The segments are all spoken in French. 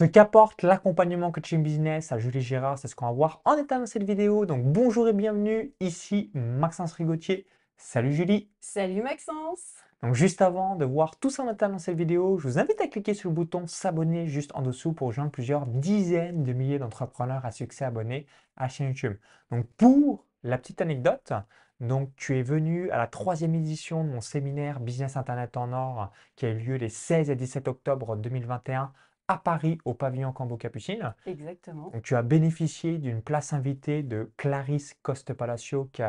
Ce qu'apporte l'accompagnement coaching business à Julie Girard, c'est ce qu'on va voir en détail dans cette vidéo. Donc bonjour et bienvenue, ici Maxence Rigotier. Salut Julie. Salut Maxence. Donc juste avant de voir tout ça en détail dans cette vidéo, je vous invite à cliquer sur le bouton s'abonner juste en dessous pour rejoindre plusieurs dizaines de milliers d'entrepreneurs à succès abonnés à la chaîne YouTube. Donc pour la petite anecdote, donc, tu es venu à la troisième édition de mon séminaire Business Internet en Or qui a eu lieu les 16 et 17 octobre 2021 à Paris, au pavillon Cambo-Capucine. Exactement. Donc, tu as bénéficié d'une place invitée de Clarisse Coste-Palacio, qui,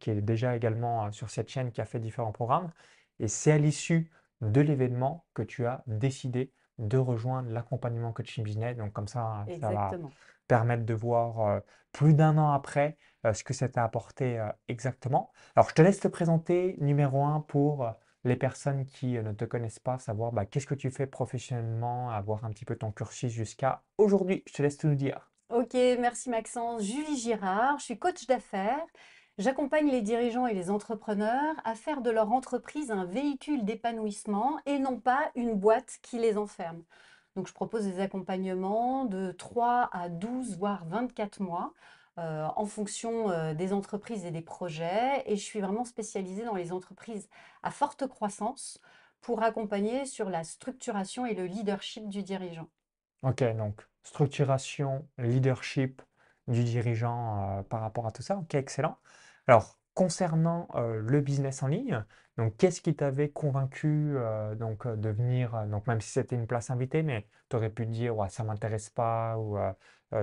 qui est déjà également euh, sur cette chaîne, qui a fait différents programmes. Et c'est à l'issue de l'événement que tu as décidé de rejoindre l'accompagnement coaching business. Donc, comme ça, ça va permettre de voir euh, plus d'un an après euh, ce que ça t'a apporté exactement. Alors, je te laisse te présenter numéro un pour les personnes qui euh, ne te connaissent pas, savoir bah, qu'est-ce que tu fais professionnellement, avoir un petit peu ton cursus jusqu'à aujourd'hui. Je te laisse tout nous dire. Ok, merci Maxence. Julie Girard, je suis coach d'affaires. J'accompagne les dirigeants et les entrepreneurs à faire de leur entreprise un véhicule d'épanouissement et non pas une boîte qui les enferme. Donc je propose des accompagnements de 3 à 12 voire 24 mois euh, en fonction euh, des entreprises et des projets. Et je suis vraiment spécialisée dans les entreprises à forte croissance pour accompagner sur la structuration et le leadership du dirigeant. Ok, donc structuration, leadership du dirigeant euh, par rapport à tout ça. Ok, excellent. Alors, concernant le business en ligne, donc qu'est-ce qui t'avait convaincu donc de venir, donc même si c'était une place invitée, mais tu aurais pu dire ouais, ça m'intéresse pas ou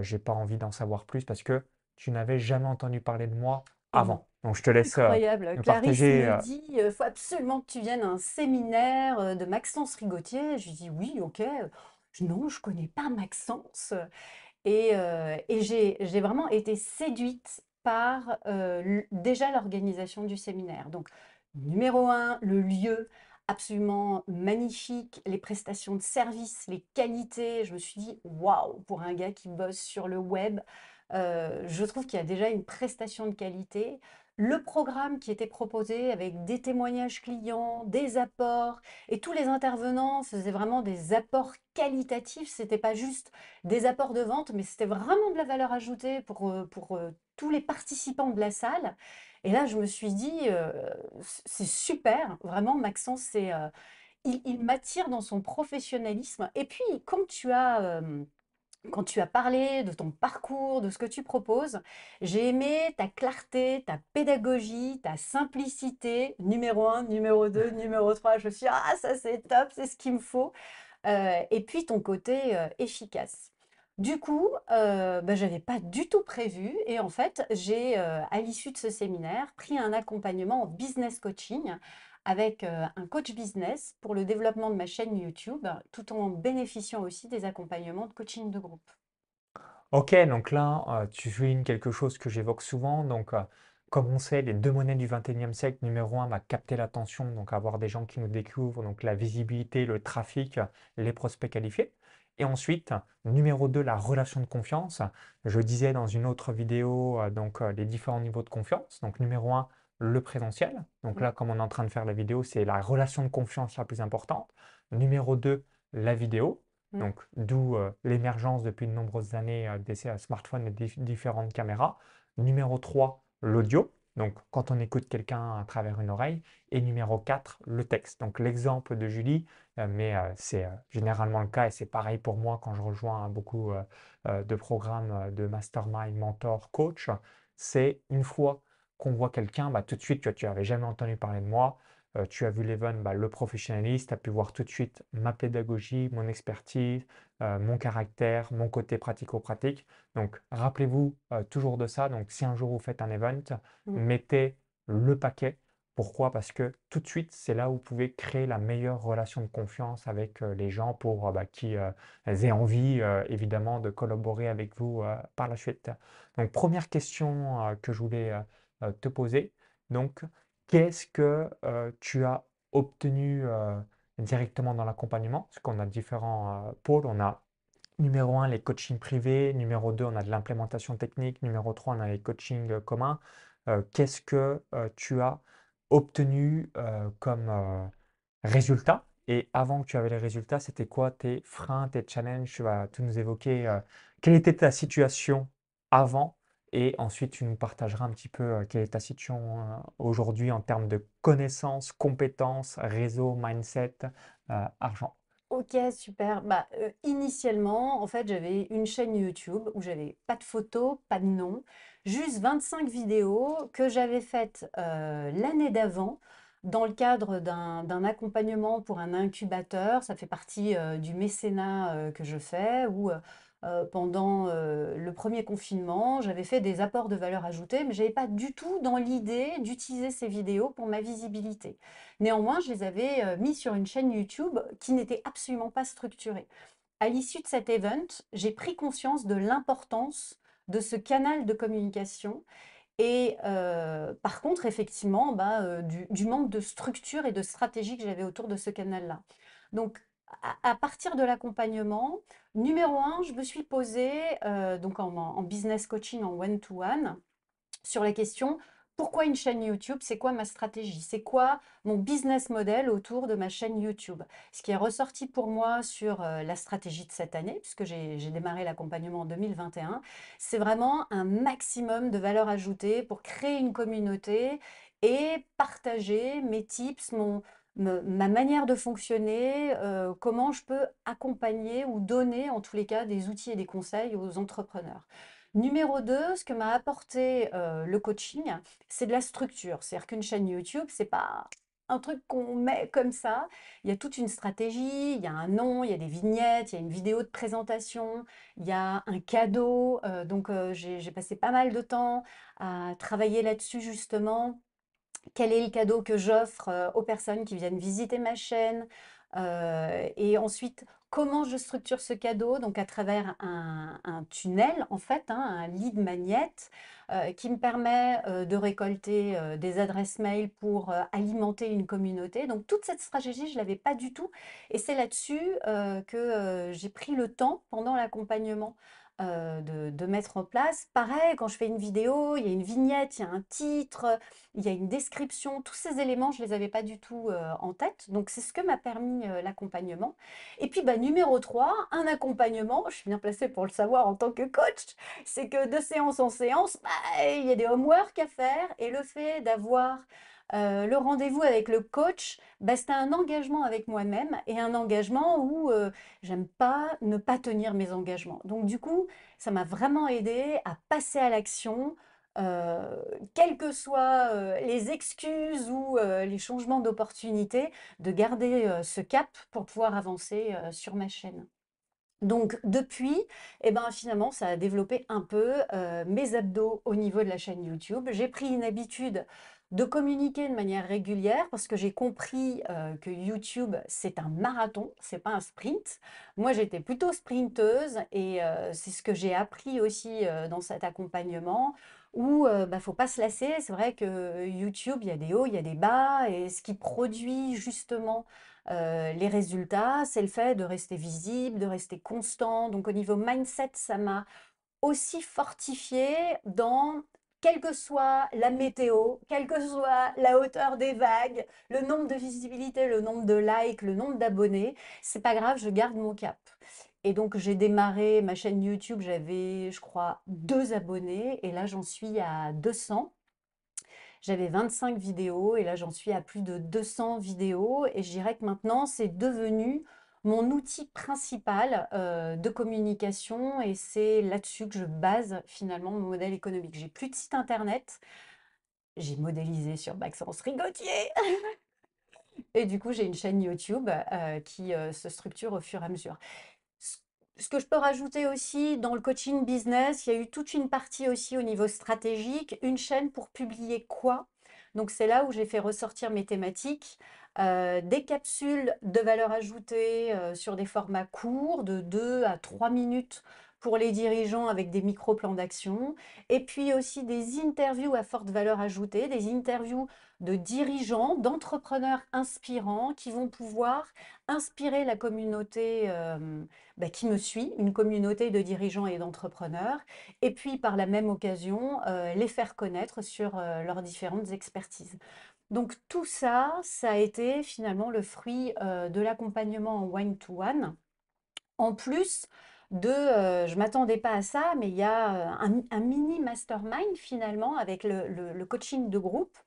j'ai pas envie d'en savoir plus parce que tu n'avais jamais entendu parler de moi avant. Donc je te laisse euh, Incroyable. Clarisse me euh, dit, il euh, faut absolument que tu viennes à un séminaire de Maxence Rigotier. Je lui dis oui, ok. Non, je connais pas Maxence. Et, et j'ai vraiment été séduite par déjà l'organisation du séminaire. Donc, numéro un, le lieu absolument magnifique, les prestations de service, les qualités. Je me suis dit, waouh, pour un gars qui bosse sur le web, euh, je trouve qu'il y a déjà une prestation de qualité. Le programme qui était proposé avec des témoignages clients, des apports, et tous les intervenants faisaient vraiment des apports qualitatifs. Ce n'était pas juste des apports de vente, mais c'était vraiment de la valeur ajoutée pour, euh, pour euh, tous les participants de la salle. Et là, je me suis dit, c'est super, vraiment, Maxence, il, m'attire dans son professionnalisme. Et puis, quand tu as quand tu as parlé de ton parcours, de ce que tu proposes, j'ai aimé ta clarté, ta pédagogie, ta simplicité, numéro 1, numéro 2, numéro 3. Je me suis dit, ah, ça c'est top, c'est ce qu'il me faut. Euh, et puis ton côté euh, efficace. Du coup, euh, bah, je n'avais pas du tout prévu et en fait, j'ai, à l'issue de ce séminaire, pris un accompagnement en business coaching avec un coach business pour le développement de ma chaîne YouTube, tout en bénéficiant aussi des accompagnements de coaching de groupe. Ok, donc là, tu soulignes quelque chose que j'évoque souvent. Donc, comme on sait, les deux monnaies du 21e siècle, numéro un, va capter l'attention, donc avoir des gens qui nous découvrent, donc la visibilité, le trafic, les prospects qualifiés. Et ensuite, numéro 2, la relation de confiance. Je disais dans une autre vidéo, donc les différents niveaux de confiance. Donc, numéro 1, le présentiel. Donc là, comme on est en train de faire la vidéo, c'est la relation de confiance la plus importante. Numéro 2, la vidéo. Donc d'où euh, l'émergence depuis de nombreuses années euh, des euh, smartphones et des différentes caméras. Numéro 3, l'audio. Donc quand on écoute quelqu'un à travers une oreille. Et numéro 4, le texte. Donc l'exemple de Julie, mais c'est généralement le cas et c'est pareil pour moi quand je rejoins beaucoup de programmes de mastermind, mentor, coach. C'est une fois qu'on voit quelqu'un, bah, tout de suite, tu n'avais jamais entendu parler de moi, euh, tu as vu l'Even, bah, le professionnaliste, tu as pu voir tout de suite ma pédagogie, mon expertise, euh, mon caractère, mon côté pratico-pratique. Donc, rappelez-vous euh, toujours de ça. Donc, si un jour vous faites un event, mmh. mettez le paquet. Pourquoi? Parce que tout de suite, c'est là où vous pouvez créer la meilleure relation de confiance avec les gens pour bah, qu'ils aient envie, évidemment, de collaborer avec vous par la suite. Donc, première question que je voulais te poser. Donc, qu'est-ce que euh, tu as obtenu euh, directement dans l'accompagnement? Parce qu'on a différents pôles. On a numéro 1, les coachings privés. Numéro 2, on a de l'implémentation technique. Numéro 3, on a les coachings communs. qu'est-ce que tu as obtenu comme résultat? Et avant que tu avais les résultats, c'était quoi tes freins, tes challenges? Tu vas tout nous évoquer, quelle était ta situation avant et ensuite tu nous partageras un petit peu, heu, quelle est ta situation, heu, aujourd'hui en termes de connaissances, compétences, réseau, mindset, heu, argent. OK, super. Bah, initialement, en fait, j'avais une chaîne YouTube où j'avais pas de photos, pas de nom, juste 25 vidéos que j'avais faites, l'année d'avant dans le cadre d'un accompagnement pour un incubateur. Ça fait partie, du mécénat, que je fais où, heu, pendant, heu, le premier confinement, j'avais fait des apports de valeur ajoutée, mais j'avais pas du tout dans l'idée d'utiliser ces vidéos pour ma visibilité. Néanmoins, je les avais, heu, mis sur une chaîne YouTube qui n'était absolument pas structurée. À l'issue de cet event, j'ai pris conscience de l'importance de ce canal de communication et par contre, effectivement, bah, du du manque de structure et de stratégie que j'avais autour de ce canal-là. Donc à partir de l'accompagnement, numéro un, je me suis posée, heu, donc en business coaching en one to one, sur la question: «Pourquoi une chaîne YouTube? C'est quoi ma stratégie? C'est quoi mon business model autour de ma chaîne YouTube?» ce qui est ressorti pour moi sur, heu, la stratégie de cette année, puisque j'ai démarré l'accompagnement en 2021, c'est vraiment un maximum de valeur ajoutée pour créer une communauté et partager mes tips, mon ma manière de fonctionner, heu, comment je peux accompagner ou donner, en tous les cas, des outils et des conseils aux entrepreneurs. Numéro 2, ce que m'a apporté, heu, le coaching, c'est de la structure. C'est-à-dire qu'une chaîne YouTube, c'est pas un truc qu'on met comme ça. Il y a toute une stratégie, il y a un nom, il y a des vignettes, il y a une vidéo de présentation, il y a un cadeau, heu, donc j'ai passé pas mal de temps à travailler là-dessus justement. Quel est le cadeau que j'offre, heu, aux personnes qui viennent visiter ma chaîne? Heu et ensuite, comment je structure ce cadeau? Donc à travers un un tunnel en fait, hein, un lead magnet, heu, qui me permet, de récolter, des adresses mail pour, alimenter une communauté. Donc toute cette stratégie, je l'avais pas du tout et c'est là-dessus, que, j'ai pris le temps pendant l'accompagnement, heu, de mettre en place. Pareil, quand je fais une vidéo, il y a une vignette, il y a un titre, il y a une description. Tous ces éléments, je les avais pas du tout, heu, en tête. Donc c'est ce que m'a permis, heu, l'accompagnement. Et puis, bah, numéro 3, un accompagnement, je suis bien placée pour le savoir en tant que coach, c'est que de séance en séance, bah, il y a des homework à faire et le fait d'avoir, heu, le rendez-vous avec le coach, bah, c'était un engagement avec moi-même et un engagement où, heu, j'aime pas ne pas tenir mes engagements. Donc du coup, ça m'a vraiment aidée à passer à l'action, heu, quelles que soient, les excuses ou, les changements d'opportunités, de garder, ce cap pour pouvoir avancer, sur ma chaîne. Donc depuis, et ben, finalement, ça a développé un peu, mes abdos au niveau de la chaîne YouTube. J'ai pris une habitude de communiquer de manière régulière parce que j'ai compris, heu, que YouTube, c'est un marathon, c'est pas un sprint. Moi, j'étais plutôt sprinteuse et heu, c'est ce que j'ai appris aussi, heu, dans cet accompagnement où, heu, bah, faut pas se lasser. C'est vrai que YouTube, il y a des hauts, il y a des bas et ce qui produit justement les résultats, c'est le fait de rester visible, de rester constant. Donc au niveau mindset, ça m'a aussi fortifiée dans quelle que soit la météo, quelle que soit la hauteur des vagues, le nombre de visibilité, le nombre de likes, le nombre d'abonnés, c'est pas grave, je garde mon cap. Et donc j'ai démarré ma chaîne YouTube, j'avais, je crois, 2 abonnés et là j'en suis à 200. J'avais 25 vidéos et là j'en suis à plus de 200 vidéos et je dirais que maintenant c'est devenu mon outil principal euh, de communication et c'est là-dessus que je base finalement mon modèle économique. J'ai plus de site internet, j'ai modélisé sur Maxence Rigotier et du coup j'ai une chaîne YouTube euh, qui euh, se structure au fur et à mesure. Ce ce que je peux rajouter aussi dans le coaching business, il y a eu toute une partie aussi au niveau stratégique, une chaîne pour publier quoi? Donc c'est là où j'ai fait ressortir mes thématiques, heu, des capsules de valeur ajoutée, heu, sur des formats courts de 2 à 3 minutes pour les dirigeants avec des micro plans d'action et puis aussi des interviews à forte valeur ajoutée, des interviews de dirigeants, d'entrepreneurs inspirants qui vont pouvoir inspirer la communauté, hem, bah, qui me suit, une communauté de dirigeants et d'entrepreneurs et puis par la même occasion, les faire connaître sur, leurs différentes expertises. Donc tout ça, ça a été finalement le fruit euh, de l'accompagnement en one-to-one. En plus de, euh, je m'attendais pas à ça, mais il y a euh, un, mini mastermind finalement avec le coaching de groupe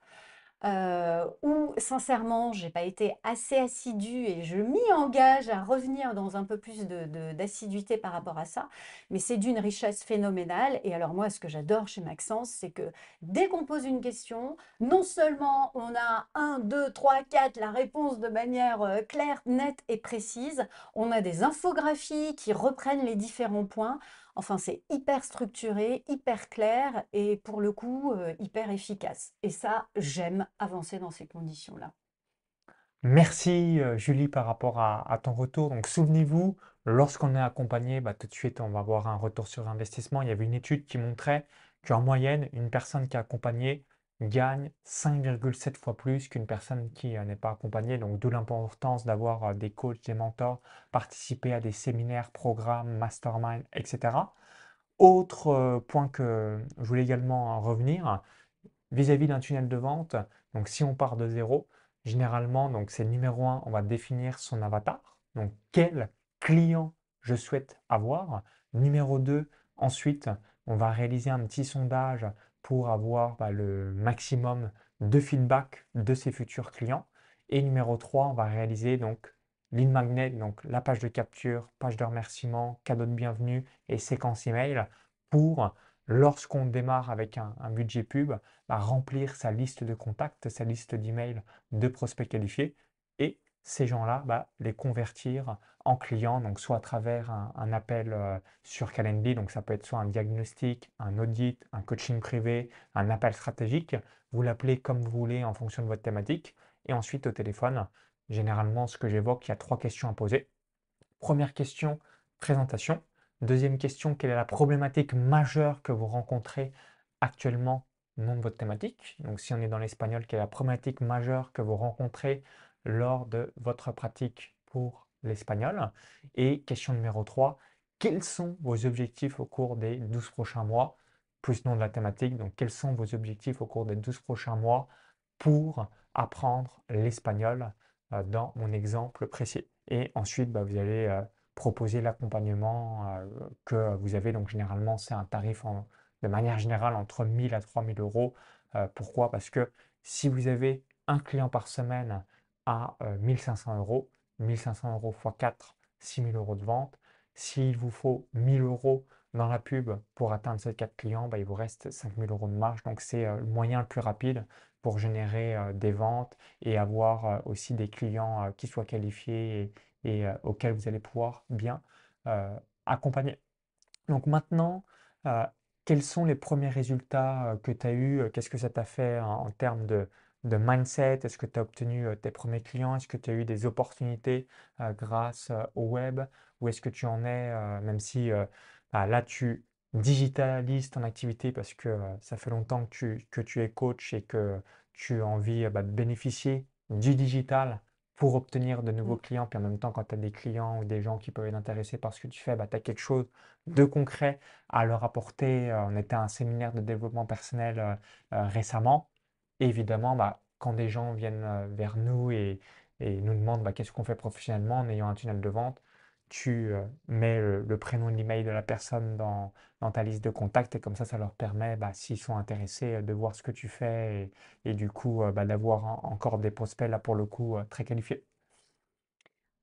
euh, où sincèrement, j'ai pas été assez assidue et je m'y engage à revenir dans un peu plus de, de- d'assiduité par rapport à ça. Mais c'est d'une richesse phénoménale. Et alors moi, ce que j'adore chez Maxence, c'est que dès qu'on pose une question, non seulement on a un, deux, trois, quatre la réponse de manière euh, claire, nette et précise, on a des infographies qui reprennent les différents points. Enfin, c'est hyper structuré, hyper clair et pour le coup, euh, hyper efficace. Et ça, j'aime avancer dans ces conditions-là. Merci euh, Julie par rapport à, ton retour. Donc souvenez-vous, lorsqu'on est accompagné, bah, tout de suite on va avoir un retour sur investissement. Il y avait une étude qui montrait qu'en moyenne, une personne qui est accompagnée gagne 5,7 fois plus qu'une personne qui euh, n'est pas accompagnée. Donc d'où l'importance d'avoir euh, des coachs, des mentors, participer à des séminaires, programmes, mastermind, etc. Autre euh, point que je voulais également revenir, vis-à-vis d'un tunnel de vente, donc si on part de zéro, généralement, donc c'est numéro un, on va définir son avatar, donc quel client je souhaite avoir? Numéro 2, ensuite, on va réaliser un petit sondage pour avoir bah, le maximum de feedback de ses futurs clients. Et numéro 3, on va réaliser donc lead magnet, donc la page de capture, page de remerciement, cadeau de bienvenue et séquence email pour lorsqu'on démarre avec un, un budget pub, bah, remplir sa liste de contacts, sa liste d'emails de prospects qualifiés et ces gens-là, bah, les convertir en clients, donc soit à travers un, appel euh, sur Calendly, donc ça peut être soit un diagnostic, un audit, un coaching privé, un appel stratégique, vous l'appelez comme vous voulez en fonction de votre thématique, et ensuite au téléphone, généralement ce que j'évoque, il y a trois questions à poser. Première question, présentation. Deuxième question, quelle est la problématique majeure que vous rencontrez actuellement, nom de votre thématique? Donc si on est dans l'espagnol, quelle est la problématique majeure que vous rencontrez lors de votre pratique pour l'espagnol. Et question numéro 3, quels sont vos objectifs au cours des 12 prochains mois, plus nom de la thématique, donc quels sont vos objectifs au cours des 12 prochains mois pour apprendre l'espagnol euh, dans mon exemple précis? Et ensuite, bah, vous allez euh, proposer l'accompagnement euh, que vous avez. Donc généralement, c'est un tarif de manière générale entre 1000 à 3000 euros. Pourquoi? Parce que si vous avez un client par semaine à euh, 1500 euros, 1500 euros x 4, 6000 euros de vente. S'il vous faut 1000 euros dans la pub pour atteindre ces 4 clients, bah, il vous reste 5000 euros de marge. Donc c'est euh, le moyen le plus rapide pour générer euh, des ventes et avoir euh, aussi des clients euh, qui soient qualifiés et, euh, auxquels vous allez pouvoir bien euh, accompagner. Donc maintenant, euh, quels sont les premiers résultats euh, que tu as eus? euh, Qu'est-ce que ça t'a fait en termes de, de mindset? Est-ce que tu as obtenu tes premiers clients? Est-ce que tu as eu des opportunités grâce au web? Où est-ce que tu en es, même si bah, là tu digitalises ton activité parce que euh, ça fait longtemps que tu, que tu es coach et que tu as envie euh, bah, de bénéficier du digital pour obtenir de nouveaux Mm. clients. Puis en même temps, quand tu as des clients ou des gens qui peuvent être intéressés par ce que tu fais, bah, tu as quelque chose de concret à leur apporter. Euh, On était à un séminaire de développement personnel euh, récemment. Évidemment, bah, quand des gens viennent euh, vers nous et, nous demandent bah, qu'est-ce qu'on fait professionnellement en ayant un tunnel de vente, tu euh, mets le, prénom et l'email de la personne dans, ta liste de contacts et comme ça, ça leur permet, bah, s'ils sont intéressés, euh, de voir ce que tu fais et, du coup, d'avoir en- encore des prospects là pour le coup très qualifiés.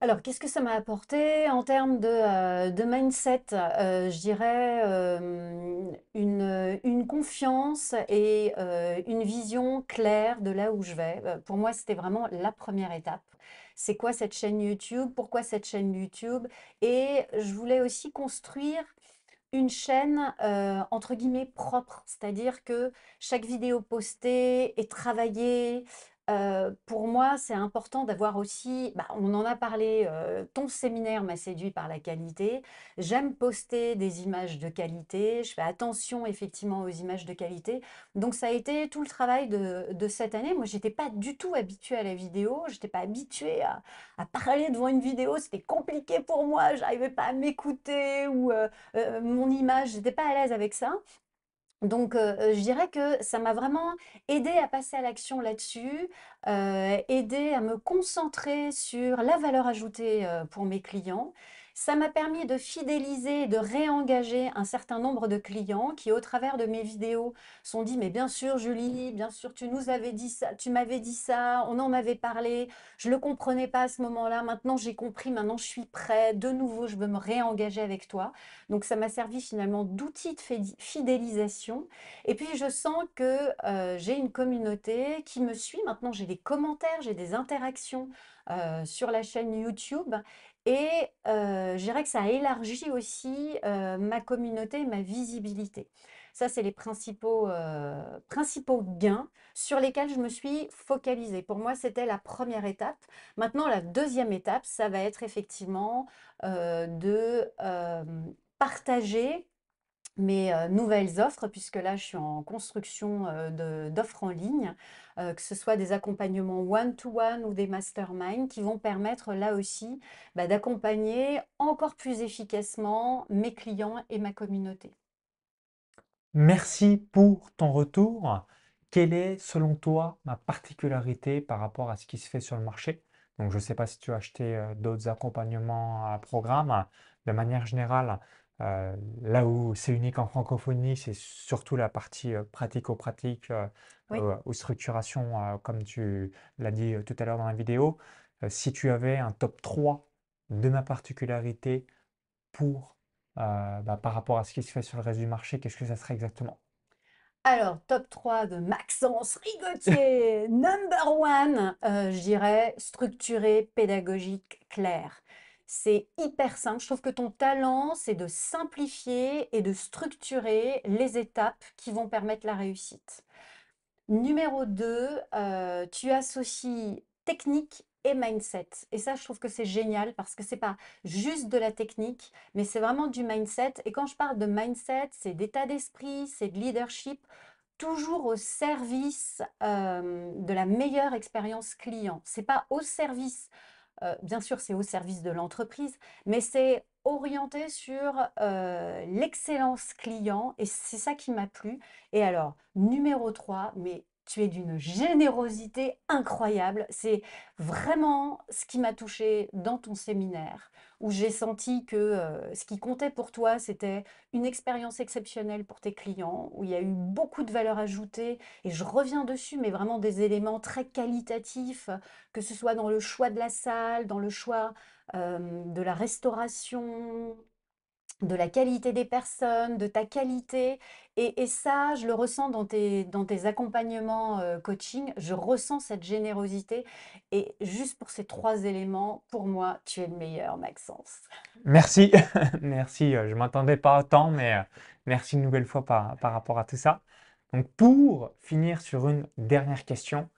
Alors, qu'est-ce que ça m'a apporté en termes de, euh, mindset? Euh, je dirais euh, une, confiance et une vision claire de là où je vais. Pour moi, c'était vraiment la première étape. C'est quoi cette chaîne YouTube? Pourquoi cette chaîne YouTube? Et je voulais aussi construire une chaîne entre guillemets propre, c'est-à-dire que chaque vidéo postée est travaillée. Pour moi, c'est important d'avoir aussi, bah, on en a parlé, ton séminaire m'a séduit par la qualité. J'aime poster des images de qualité, je fais attention effectivement aux images de qualité. Donc ça a été tout le travail de, cette année. Moi, j'étais pas du tout habituée à la vidéo, j'étais pas habituée à, parler devant une vidéo, c'était compliqué pour moi, j'arrivais pas à m'écouter ou mon image, j'étais pas à l'aise avec ça. Donc, heu heu, je dirais que ça m'a vraiment aidée à passer à l'action là-dessus, heu, aidée à me concentrer sur la valeur ajoutée, heu, pour mes clients. Ça m'a permis de fidéliser de réengager un certain nombre de clients qui, au travers de mes vidéos, sont dit: «Mais bien sûr Julie, bien sûr tu nous avais dit ça tu m'avais dit ça, on en avait parlé, je le comprenais pas à ce moment-là, maintenant j'ai compris, maintenant je suis prêt, de nouveau je veux me réengager avec toi». Donc ça m'a servi finalement d'outil de fidélisation. Et puis je sens que, heu, j'ai une communauté qui me suit. Maintenant j'ai des commentaires, j'ai des interactions, heu, sur la chaîne YouTube et heu, je dirais que ça a élargi aussi, heu, ma communauté ma visibilité. Ça, c'est les principaux, heu, principaux gains sur lesquels je me suis focalisée. Pour moi, c'était la première étape. Maintenant, la deuxième étape, ça va être effectivement, heu, de, partager mes, heu, nouvelles offres puisque là, je suis en construction, de d'offres en ligne, heu, que ce soit des accompagnements one to one ou des masterminds qui vont permettre là aussi, bah, d'accompagner encore plus efficacement mes clients et ma communauté. Merci pour ton retour. Quelle est, selon toi, ma particularité par rapport à ce qui se fait sur le marché? Donc, je ne sais pas si tu as acheté euh, d'autres accompagnements à programme. De manière générale, euh, là où c'est unique en francophonie, c'est surtout la partie euh, pratico-pratique euh, Oui. euh, ou structuration, euh, comme tu l'as dit tout à l'heure dans la vidéo. Si tu avais un top 3 de ma particularité pour bah, par rapport à ce qui se fait sur le reste du marché, qu'est-ce que ça serait exactement? Alors, top 3 de Maxence Rigotier, number one, je dirais structuré, pédagogique, clair. C'est hyper simple. Je trouve que ton talent, c'est de simplifier et de structurer les étapes qui vont permettre la réussite. Numéro 2, heu, tu associes technique et mindset et ça, je trouve que c'est génial parce que c'est pas juste de la technique, mais c'est vraiment du mindset et quand je parle de mindset, c'est d'état d'esprit, c'est de leadership, toujours au service, hem, de la meilleure expérience client. C'est pas au service, heu, bien sûr, c'est au service de l'entreprise, mais c'est orienté sur, heu, l'excellence client et c'est ça qui m'a plu. Et alors, numéro 3, mais tu es d'une générosité incroyable. C'est vraiment ce qui m'a touchée dans ton séminaire, où j'ai senti que, heu, ce qui comptait pour toi, c'était une expérience exceptionnelle pour tes clients, où il y a eu beaucoup de valeur ajoutée et je reviens dessus, mais vraiment des éléments très qualitatifs, que ce soit dans le choix de la salle, dans le choix, hem, de la restauration, de la qualité des personnes, de ta qualité et ça, je le ressens dans tes dans tes accompagnements, heu, coaching. Je ressens cette générosité et juste pour ces 3 éléments, pour moi, tu es le meilleur, Maxence. Merci, merci, heu, je ne m'attendais pas à autant, mais heu, merci une nouvelle fois par par rapport à tout ça. Donc pour finir sur une dernière question,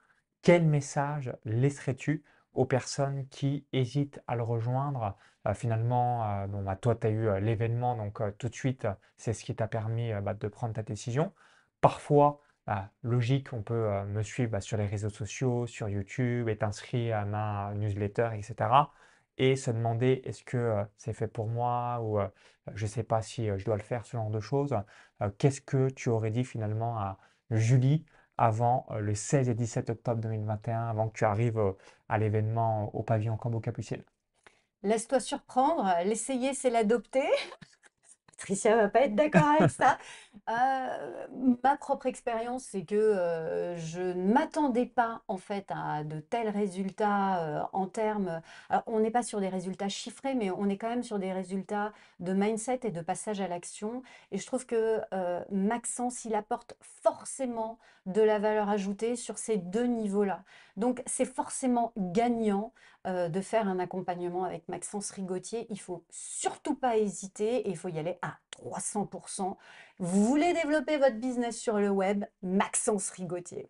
quel message laisserais-tu aux personnes qui hésitent à le rejoindre? Heu, finalement, heu, bon, bah, toi, tu as eu, heu, l'événement, donc tout de suite, c'est ce qui t'a permis, bah, de prendre ta décision. Parfois, bah, logique, on peut, me suivre, bah, sur les réseaux sociaux, sur YouTube, être inscrit à ma newsletter et cetera et se demander: «Est-ce que, c'est fait pour moi?» ou, «Je ne sais pas si, je dois le faire», ce genre de choses. Qu'est-ce que tu aurais dit finalement à Julie avant, le 16 et 17 octobre 2021, avant que tu arrives, à l'événement au pavillon Cambo-Capucines? Laisse-toi surprendre, l'essayer, c'est l'adopter. Patricia va pas être d'accord avec ça. Heu, ma propre expérience, c'est que, heu, je ne m'attendais pas, en fait, à de tels résultats, heu, en termes, alors on n'est pas sur des résultats chiffrés, mais on est quand même sur des résultats de mindset et de passage à l'action et je trouve que, Maxence, il apporte forcément de la valeur ajoutée sur ces 2 niveaux-là. Donc c'est forcément gagnant, heu, de faire un accompagnement avec Maxence Rigotier. Il faut surtout pas hésiter et il faut y aller à 300% Vous voulez développer votre business sur le web? Maxence Rigotier.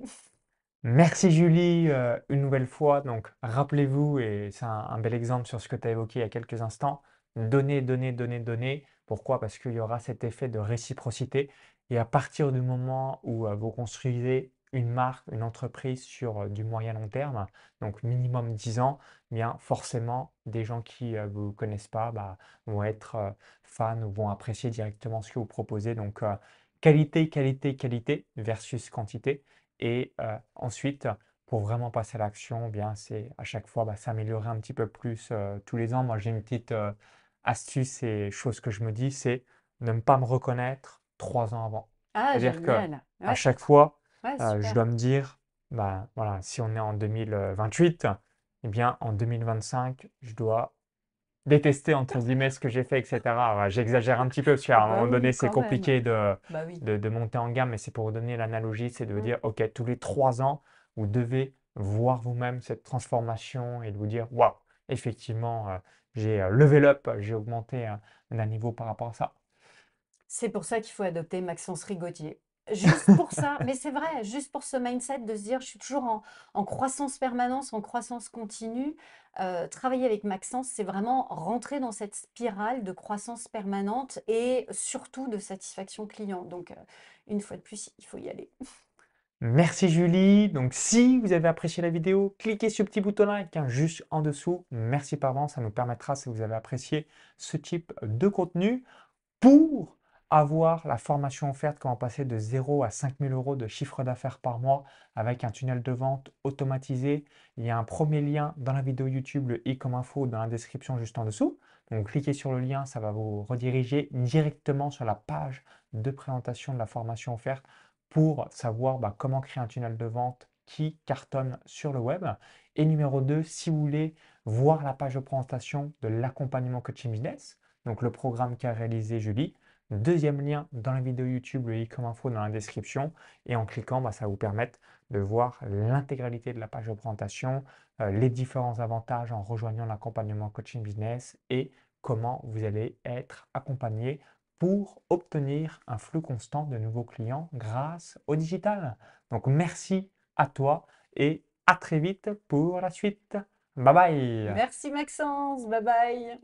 Merci Julie, heu, une nouvelle fois. Donc rappelez-vous et c'est un bel exemple sur ce que tu as évoqué il y a quelques instants, donner, donner, donner, donner. Pourquoi? Parce qu'il y aura cet effet de réciprocité et à partir du moment où, heu, vous construisez une marque, une entreprise sur, heu, du moyen long terme, donc minimum 10 ans, eh bien forcément des gens qui, ne vous connaissent pas, bah, vont être, heu, fans ou vont apprécier directement ce que vous proposez donc qualité, qualité, qualité versus quantité. Et euh, ensuite, pour vraiment passer à l'action, eh bien c'est à chaque fois bah, s'améliorer un petit peu plus euh, tous les ans. Moi, j'ai une petite euh, astuce et chose que je me dis, c'est ne pas me reconnaître trois ans avant. Ah, C'est-à-dire que génial. à Ouais, chaque fois, ouais, euh, je dois me dire, bah, voilà, si on est en 2028, eh bien en 2025, je dois détester entre guillemets ce que j'ai fait, etc. Ouais, j'exagère un petit peu parce qu'à un bah moment donné, c'est compliqué de, Bah oui. de, de monter en gamme, mais c'est pour vous donner l'analogie, c'est de vous Mm. dire, OK, tous les trois ans, vous devez voir vous-même cette transformation et de vous dire, waouh, effectivement, euh, j'ai euh, level up, j'ai augmenté d'un niveau par rapport à ça. C'est pour ça qu'il faut adopter Maxence Rigotier. Juste pour ça, mais c'est vrai, juste pour ce mindset de se dire, je suis toujours en, en croissance permanente, en croissance continue. Euh, travailler avec Maxence, c'est vraiment rentrer dans cette spirale de croissance permanente et surtout de satisfaction client. Donc, euh, une fois de plus, il faut y aller. Merci Julie. Donc si vous avez apprécié la vidéo, cliquez sur le petit bouton like hein, juste en dessous. Merci par avance, ça nous permettra, si vous avez apprécié ce type de contenu, pour avoir la formation offerte, comment passer de 0 à 5000 euros de chiffre d'affaires par mois avec un tunnel de vente automatisé. Il y a un premier lien dans la vidéo YouTube, le i comme info, dans la description juste en dessous. Donc cliquez sur le lien, ça va vous rediriger directement sur la page de présentation de la formation offerte pour savoir bah, comment créer un tunnel de vente qui cartonne sur le web. Et numéro 2, si vous voulez voir la page de présentation de l'accompagnement coaching business, donc le programme qu'a réalisé Julie, deuxième lien dans la vidéo YouTube, le i comme info dans la description. Et en cliquant, bah, ça va vous permettre de voir l'intégralité de la page de présentation, euh, les différents avantages en rejoignant l'accompagnement coaching business et comment vous allez être accompagné pour obtenir un flux constant de nouveaux clients grâce au digital. Donc merci à toi et à très vite pour la suite. Bye bye Merci Maxence, bye bye.